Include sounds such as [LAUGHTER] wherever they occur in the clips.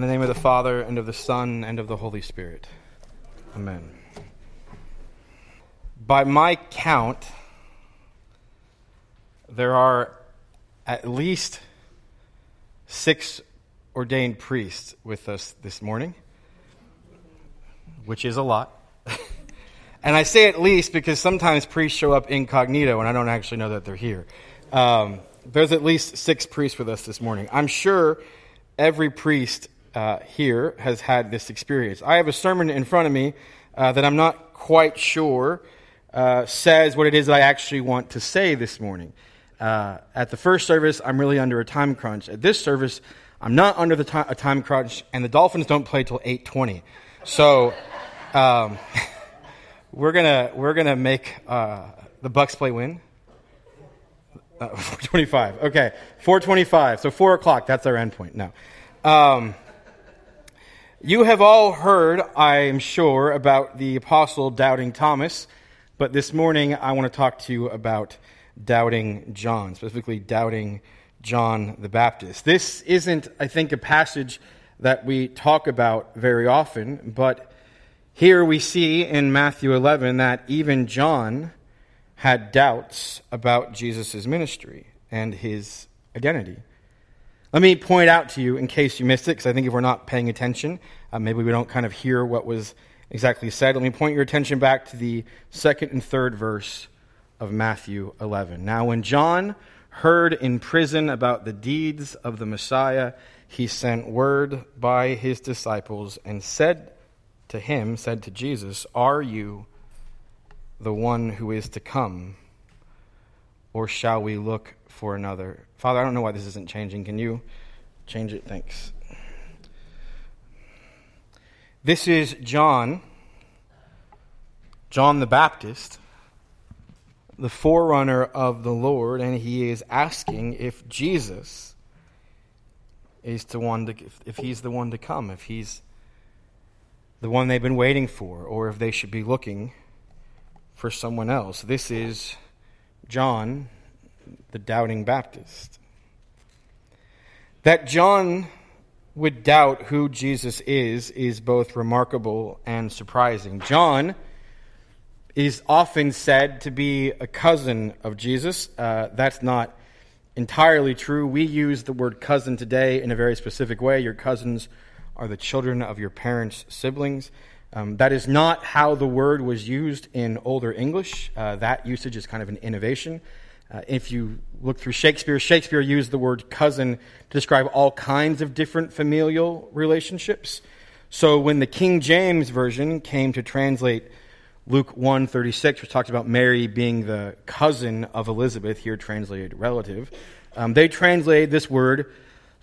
In the name of the Father, and of the Son, and of the Holy Spirit. Amen. By my count, there are at least six ordained priests with us this morning, which is a lot. [LAUGHS] and I say at least because sometimes priests show up incognito and I don't actually know that they're here. Um, there's at least six priests with us this morning. I'm sure every priest uh, here has had this experience. I have a sermon in front of me uh, that I'm not quite sure uh, says what it is that I actually want to say this morning. Uh, at the first service, I'm really under a time crunch. At this service, I'm not under the time, a time crunch, and the Dolphins don't play till 8:20. So um, [LAUGHS] we're gonna we're gonna make uh, the Bucs play win. Uh, [LAUGHS] 425. Okay, 425. So four o'clock. That's our endpoint. No. Um, you have all heard, I am sure, about the apostle doubting Thomas, but this morning I want to talk to you about doubting John, specifically doubting John the Baptist. This isn't, I think, a passage that we talk about very often, but here we see in Matthew 11 that even John had doubts about Jesus' ministry and his identity. Let me point out to you, in case you missed it, because I think if we're not paying attention, uh, maybe we don't kind of hear what was exactly said. Let me point your attention back to the second and third verse of Matthew 11. Now, when John heard in prison about the deeds of the Messiah, he sent word by his disciples and said to him, said to Jesus, Are you the one who is to come, or shall we look for another. Father, I don't know why this isn't changing. Can you change it? Thanks. This is John, John the Baptist, the forerunner of the Lord, and he is asking if Jesus is the one to, if he's the one to come, if he's the one they've been waiting for, or if they should be looking for someone else. This is John the doubting Baptist. That John would doubt who Jesus is is both remarkable and surprising. John is often said to be a cousin of Jesus. Uh, that's not entirely true. We use the word cousin today in a very specific way. Your cousins are the children of your parents' siblings. Um, that is not how the word was used in Older English. Uh, that usage is kind of an innovation. Uh, if you look through Shakespeare, Shakespeare used the word cousin to describe all kinds of different familial relationships. So when the King James version came to translate Luke 1:36, which talks about Mary being the cousin of Elizabeth, here translated relative, um, they translated this word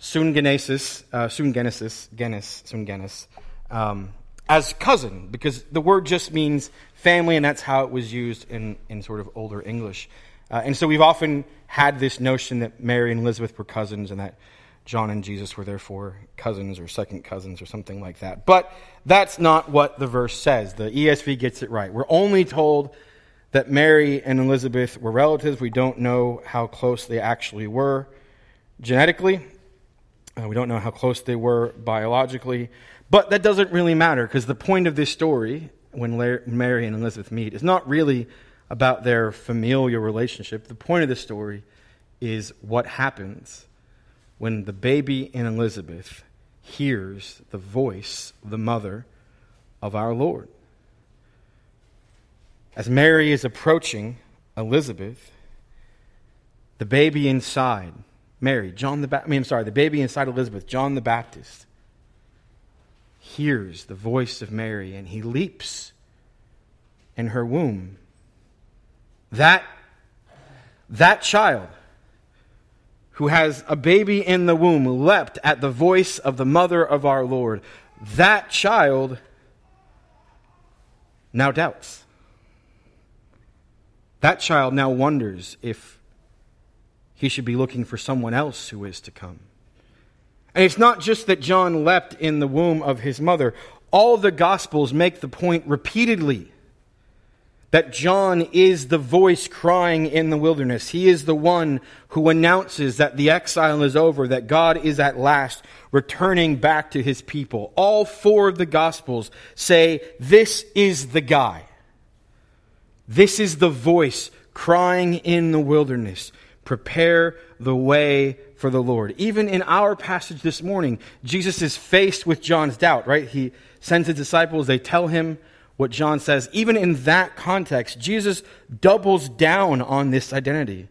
sungenesis, uh, sungenesis, genes, sungenes, um, as cousin, because the word just means family, and that's how it was used in, in sort of older English. Uh, and so we've often had this notion that Mary and Elizabeth were cousins and that John and Jesus were therefore cousins or second cousins or something like that. But that's not what the verse says. The ESV gets it right. We're only told that Mary and Elizabeth were relatives. We don't know how close they actually were genetically. Uh, we don't know how close they were biologically. But that doesn't really matter because the point of this story, when Mary and Elizabeth meet, is not really about their familial relationship. The point of the story is what happens when the baby in Elizabeth hears the voice of the mother of our Lord. As Mary is approaching Elizabeth, the baby inside, Mary, John the Baptist, I mean, I'm sorry, the baby inside Elizabeth, John the Baptist, hears the voice of Mary and he leaps in her womb that, that child who has a baby in the womb leapt at the voice of the mother of our Lord. That child now doubts. That child now wonders if he should be looking for someone else who is to come. And it's not just that John leapt in the womb of his mother, all the Gospels make the point repeatedly that John is the voice crying in the wilderness. He is the one who announces that the exile is over, that God is at last returning back to his people. All four of the Gospels say, This is the guy. This is the voice crying in the wilderness. Prepare the way for the Lord. Even in our passage this morning, Jesus is faced with John's doubt, right? He sends his disciples, they tell him what John says. Even in that context, Jesus doubles down on this identity.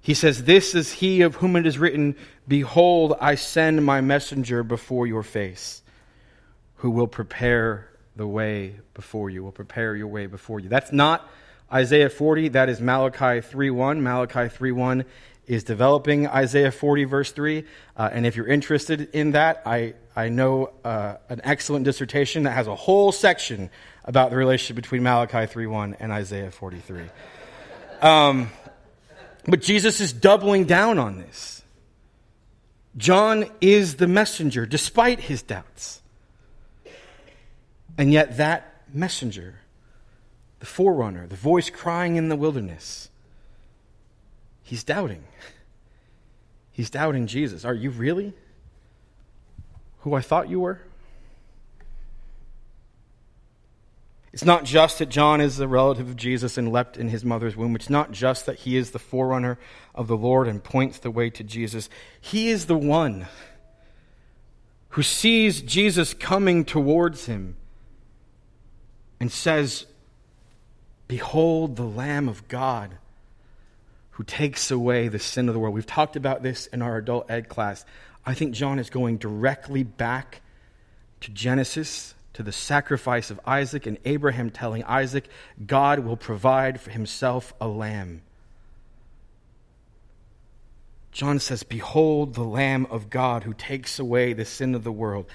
He says, This is he of whom it is written, Behold, I send my messenger before your face, who will prepare the way before you, will prepare your way before you. That's not Isaiah 40, that is Malachi 3.1. Malachi 3.1 is developing Isaiah 40, verse 3. Uh, and if you're interested in that, I, I know uh, an excellent dissertation that has a whole section about the relationship between Malachi 3.1 and Isaiah 43. Um, but Jesus is doubling down on this. John is the messenger, despite his doubts. And yet, that messenger, the forerunner, the voice crying in the wilderness, he's doubting. He's doubting Jesus. Are you really who I thought you were? It's not just that John is a relative of Jesus and leapt in his mother's womb. It's not just that he is the forerunner of the Lord and points the way to Jesus. He is the one who sees Jesus coming towards him and says, Behold the Lamb of God who takes away the sin of the world. We've talked about this in our adult ed class. I think John is going directly back to Genesis, to the sacrifice of Isaac, and Abraham telling Isaac, God will provide for himself a lamb. John says, Behold the Lamb of God who takes away the sin of the world.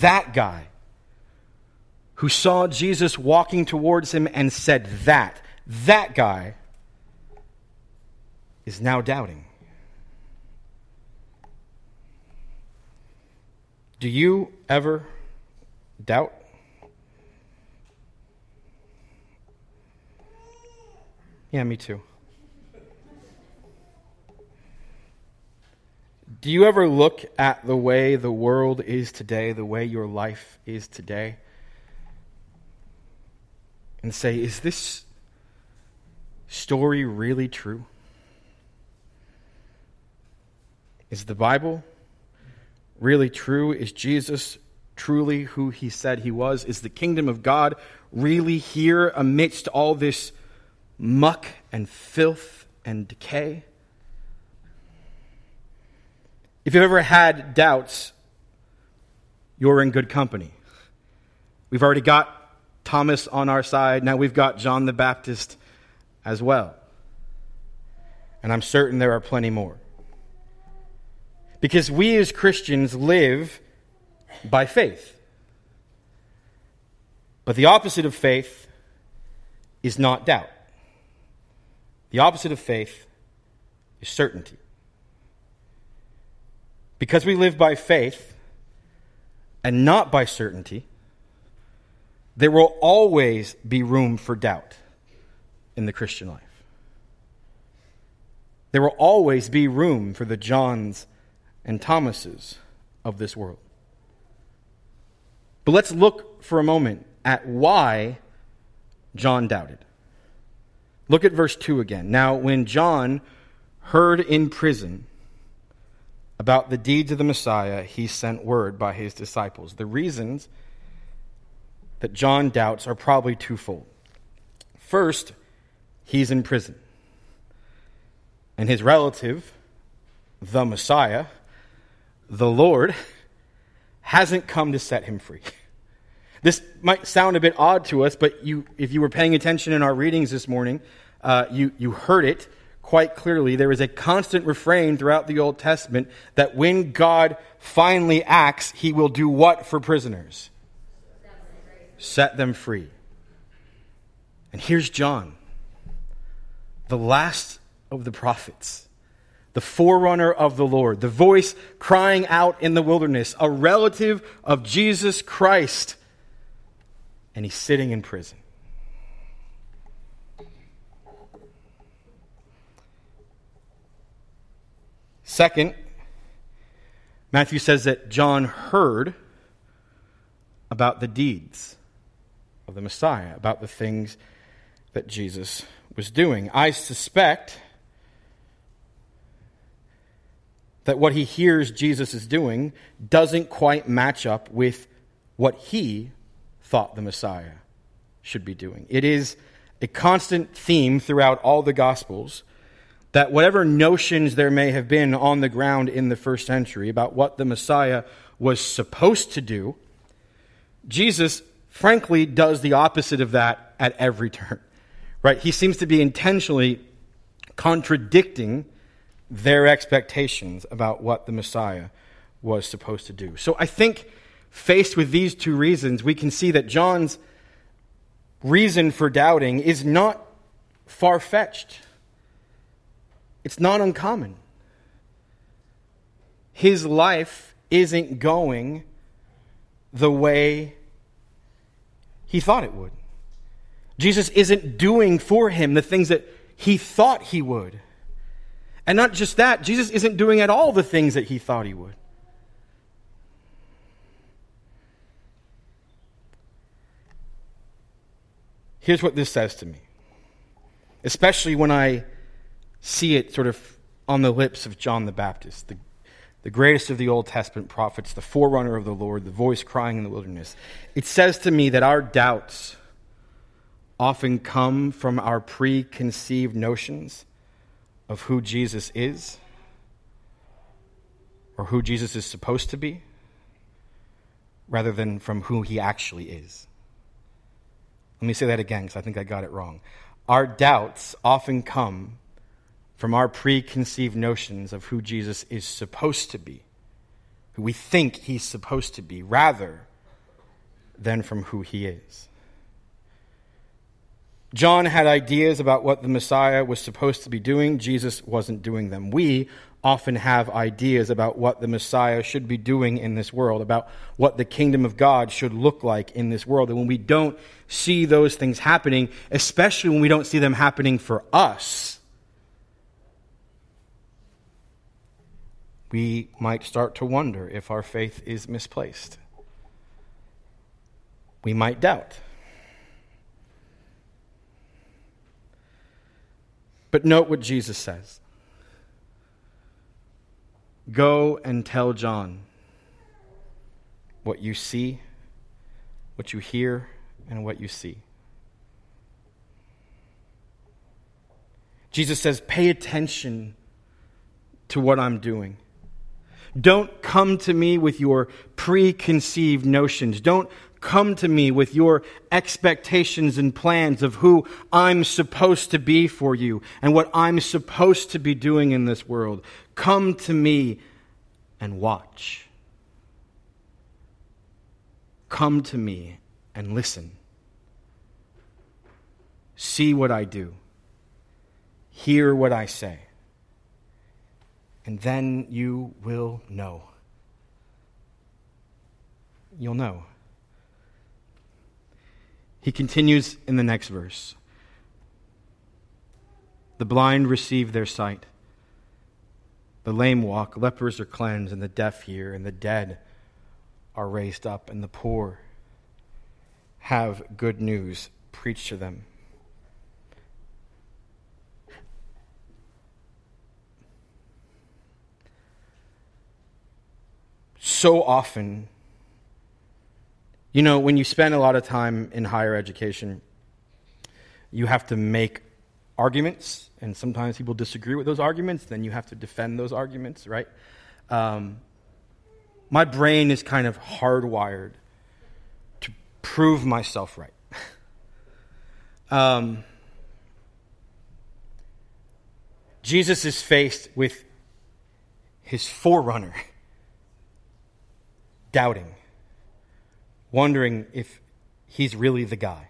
That guy who saw Jesus walking towards him and said that, that guy is now doubting. Do you ever doubt? Yeah, me too. Do you ever look at the way the world is today, the way your life is today, and say, is this story really true? Is the Bible really true? Is Jesus truly who he said he was? Is the kingdom of God really here amidst all this muck and filth and decay? If you've ever had doubts, you're in good company. We've already got Thomas on our side. Now we've got John the Baptist as well. And I'm certain there are plenty more. Because we as Christians live by faith. But the opposite of faith is not doubt. The opposite of faith is certainty. Because we live by faith and not by certainty, there will always be room for doubt in the Christian life. There will always be room for the Johns and Thomases of this world. But let's look for a moment at why John doubted. Look at verse 2 again. Now, when John heard in prison about the deeds of the Messiah, he sent word by his disciples. The reasons that John doubts are probably twofold. First, he's in prison. And his relative, the Messiah, the Lord hasn't come to set him free. This might sound a bit odd to us, but you, if you were paying attention in our readings this morning, uh, you, you heard it quite clearly. There is a constant refrain throughout the Old Testament that when God finally acts, he will do what for prisoners? set them free. And here's John, the last of the prophets, the forerunner of the Lord, the voice crying out in the wilderness, a relative of Jesus Christ. And he's sitting in prison. Second, Matthew says that John heard about the deeds of the Messiah, about the things that Jesus was doing. I suspect that what he hears Jesus is doing doesn't quite match up with what he thought the Messiah should be doing. It is a constant theme throughout all the Gospels that whatever notions there may have been on the ground in the first century about what the Messiah was supposed to do, Jesus, frankly, does the opposite of that at every turn. Right? He seems to be intentionally contradicting their expectations about what the Messiah was supposed to do. So I think, faced with these two reasons, we can see that John's reason for doubting is not far fetched, it's not uncommon. His life isn't going the way he thought it would. Jesus isn't doing for him the things that he thought he would. And not just that, Jesus isn't doing at all the things that he thought he would. Here's what this says to me, especially when I see it sort of on the lips of John the Baptist, the, the greatest of the Old Testament prophets, the forerunner of the Lord, the voice crying in the wilderness. It says to me that our doubts often come from our preconceived notions of who Jesus is or who Jesus is supposed to be rather than from who he actually is. Let me say that again because I think I got it wrong. Our doubts often come from our preconceived notions of who Jesus is supposed to be, who we think he's supposed to be, rather than from who he is. John had ideas about what the Messiah was supposed to be doing. Jesus wasn't doing them. We often have ideas about what the Messiah should be doing in this world, about what the kingdom of God should look like in this world. And when we don't see those things happening, especially when we don't see them happening for us, we might start to wonder if our faith is misplaced. We might doubt. But note what Jesus says Go and tell John what you see, what you hear, and what you see. Jesus says, Pay attention to what I'm doing. Don't come to me with your preconceived notions. Don't come to me with your expectations and plans of who I'm supposed to be for you and what I'm supposed to be doing in this world. Come to me and watch. Come to me and listen. See what I do. Hear what I say. And then you will know. You'll know. He continues in the next verse The blind receive their sight, the lame walk, lepers are cleansed, and the deaf hear, and the dead are raised up, and the poor have good news preached to them. So often, you know, when you spend a lot of time in higher education, you have to make arguments, and sometimes people disagree with those arguments, then you have to defend those arguments, right? Um, my brain is kind of hardwired to prove myself right. [LAUGHS] um, Jesus is faced with his forerunner [LAUGHS] doubting wondering if he's really the guy.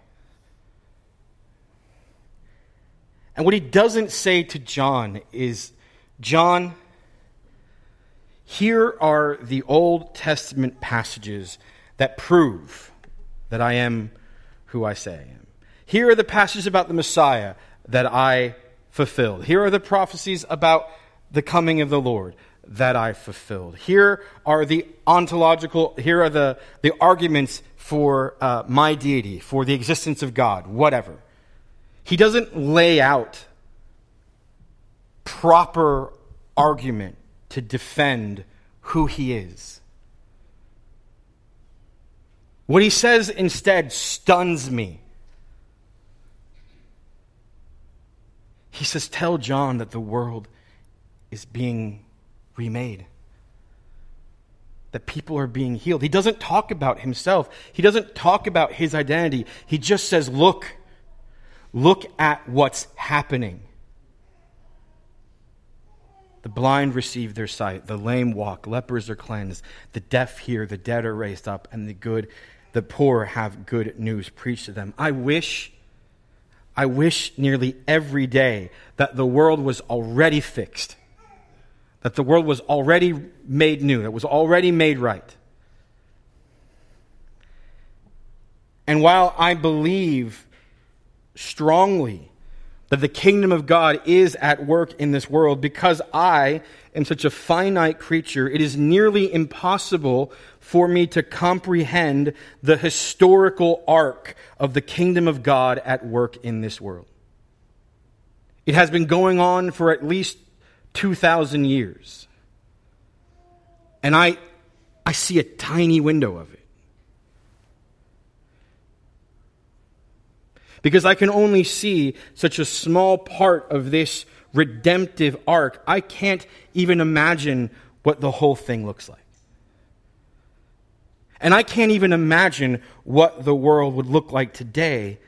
And what he doesn't say to John is, John, here are the Old Testament passages that prove that I am who I say I am. Here are the passages about the Messiah that I fulfilled. Here are the prophecies about the coming of the Lord that I fulfilled. Here are the ontological, here are the, the arguments for uh, my deity, for the existence of God, whatever. He doesn't lay out proper argument to defend who he is. What he says instead stuns me. He says, Tell John that the world is being remade, that people are being healed. He doesn't talk about himself, he doesn't talk about his identity. He just says, Look, look at what's happening. The blind receive their sight, the lame walk, lepers are cleansed, the deaf hear, the dead are raised up, and the good, the poor have good news preached to them. I wish, I wish nearly every day that the world was already fixed, that the world was already made new, that was already made right. And while I believe strongly that the kingdom of God is at work in this world because I am such a finite creature, it is nearly impossible for me to comprehend the historical arc of the kingdom of God at work in this world. It has been going on for at least 2,000 years. And I, I see a tiny window of it. because I can only see such a small part of this redemptive arc. I can't even imagine what the whole thing looks like. And I can't even imagine what the world would look like today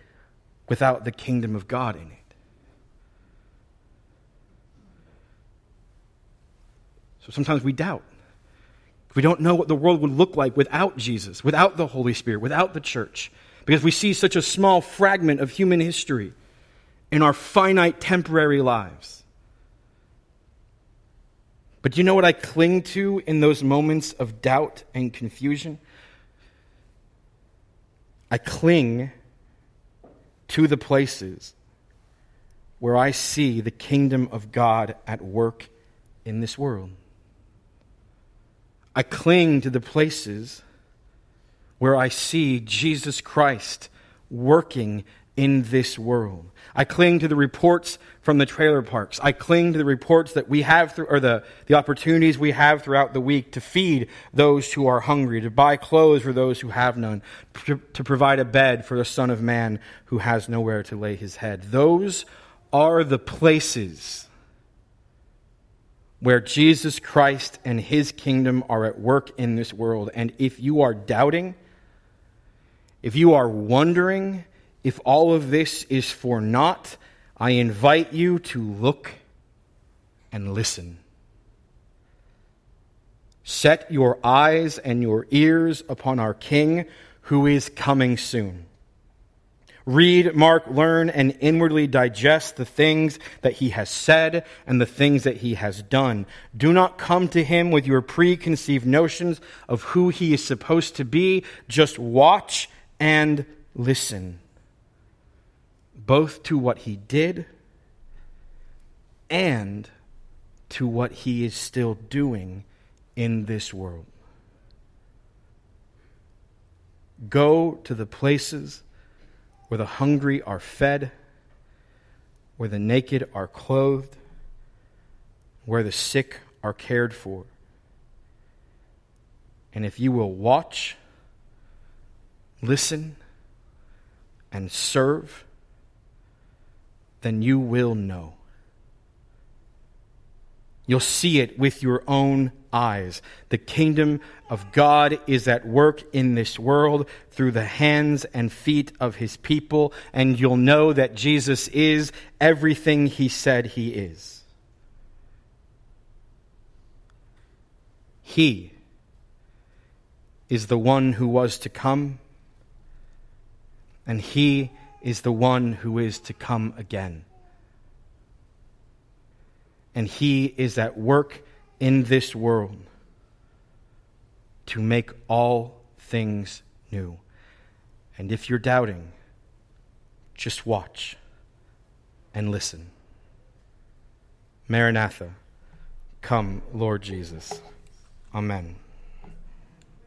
without the kingdom of God in it. So sometimes we doubt. We don't know what the world would look like without Jesus, without the Holy Spirit, without the church because we see such a small fragment of human history in our finite temporary lives. But do you know what I cling to in those moments of doubt and confusion? I cling to the places where I see the kingdom of God at work in this world. I cling to the places where I see Jesus Christ working in this world. I cling to the reports from the trailer parks. I cling to the reports that we have through, or the, the opportunities we have throughout the week to feed those who are hungry, to buy clothes for those who have none, to, to provide a bed for the Son of Man who has nowhere to lay his head. Those are the places where Jesus Christ and his kingdom are at work in this world. And if you are doubting, if you are wondering if all of this is for naught, I invite you to look and listen. Set your eyes and your ears upon our King who is coming soon. Read, mark, learn, and inwardly digest the things that he has said and the things that he has done. Do not come to him with your preconceived notions of who he is supposed to be. Just watch and listen, both to what he did and to what he is still doing in this world. Go to the places where the hungry are fed, where the naked are clothed, where the sick are cared for. And if you will watch listen, and serve, then you will know. You'll see it with your own eyes. The kingdom of God is at work in this world through the hands and feet of his people, and you'll know that Jesus is everything he said he is. He is the one who was to come and he is the one who is to come again. And he is at work in this world to make all things new. And if you're doubting, just watch and listen. Maranatha, Come, Lord Jesus. Amen.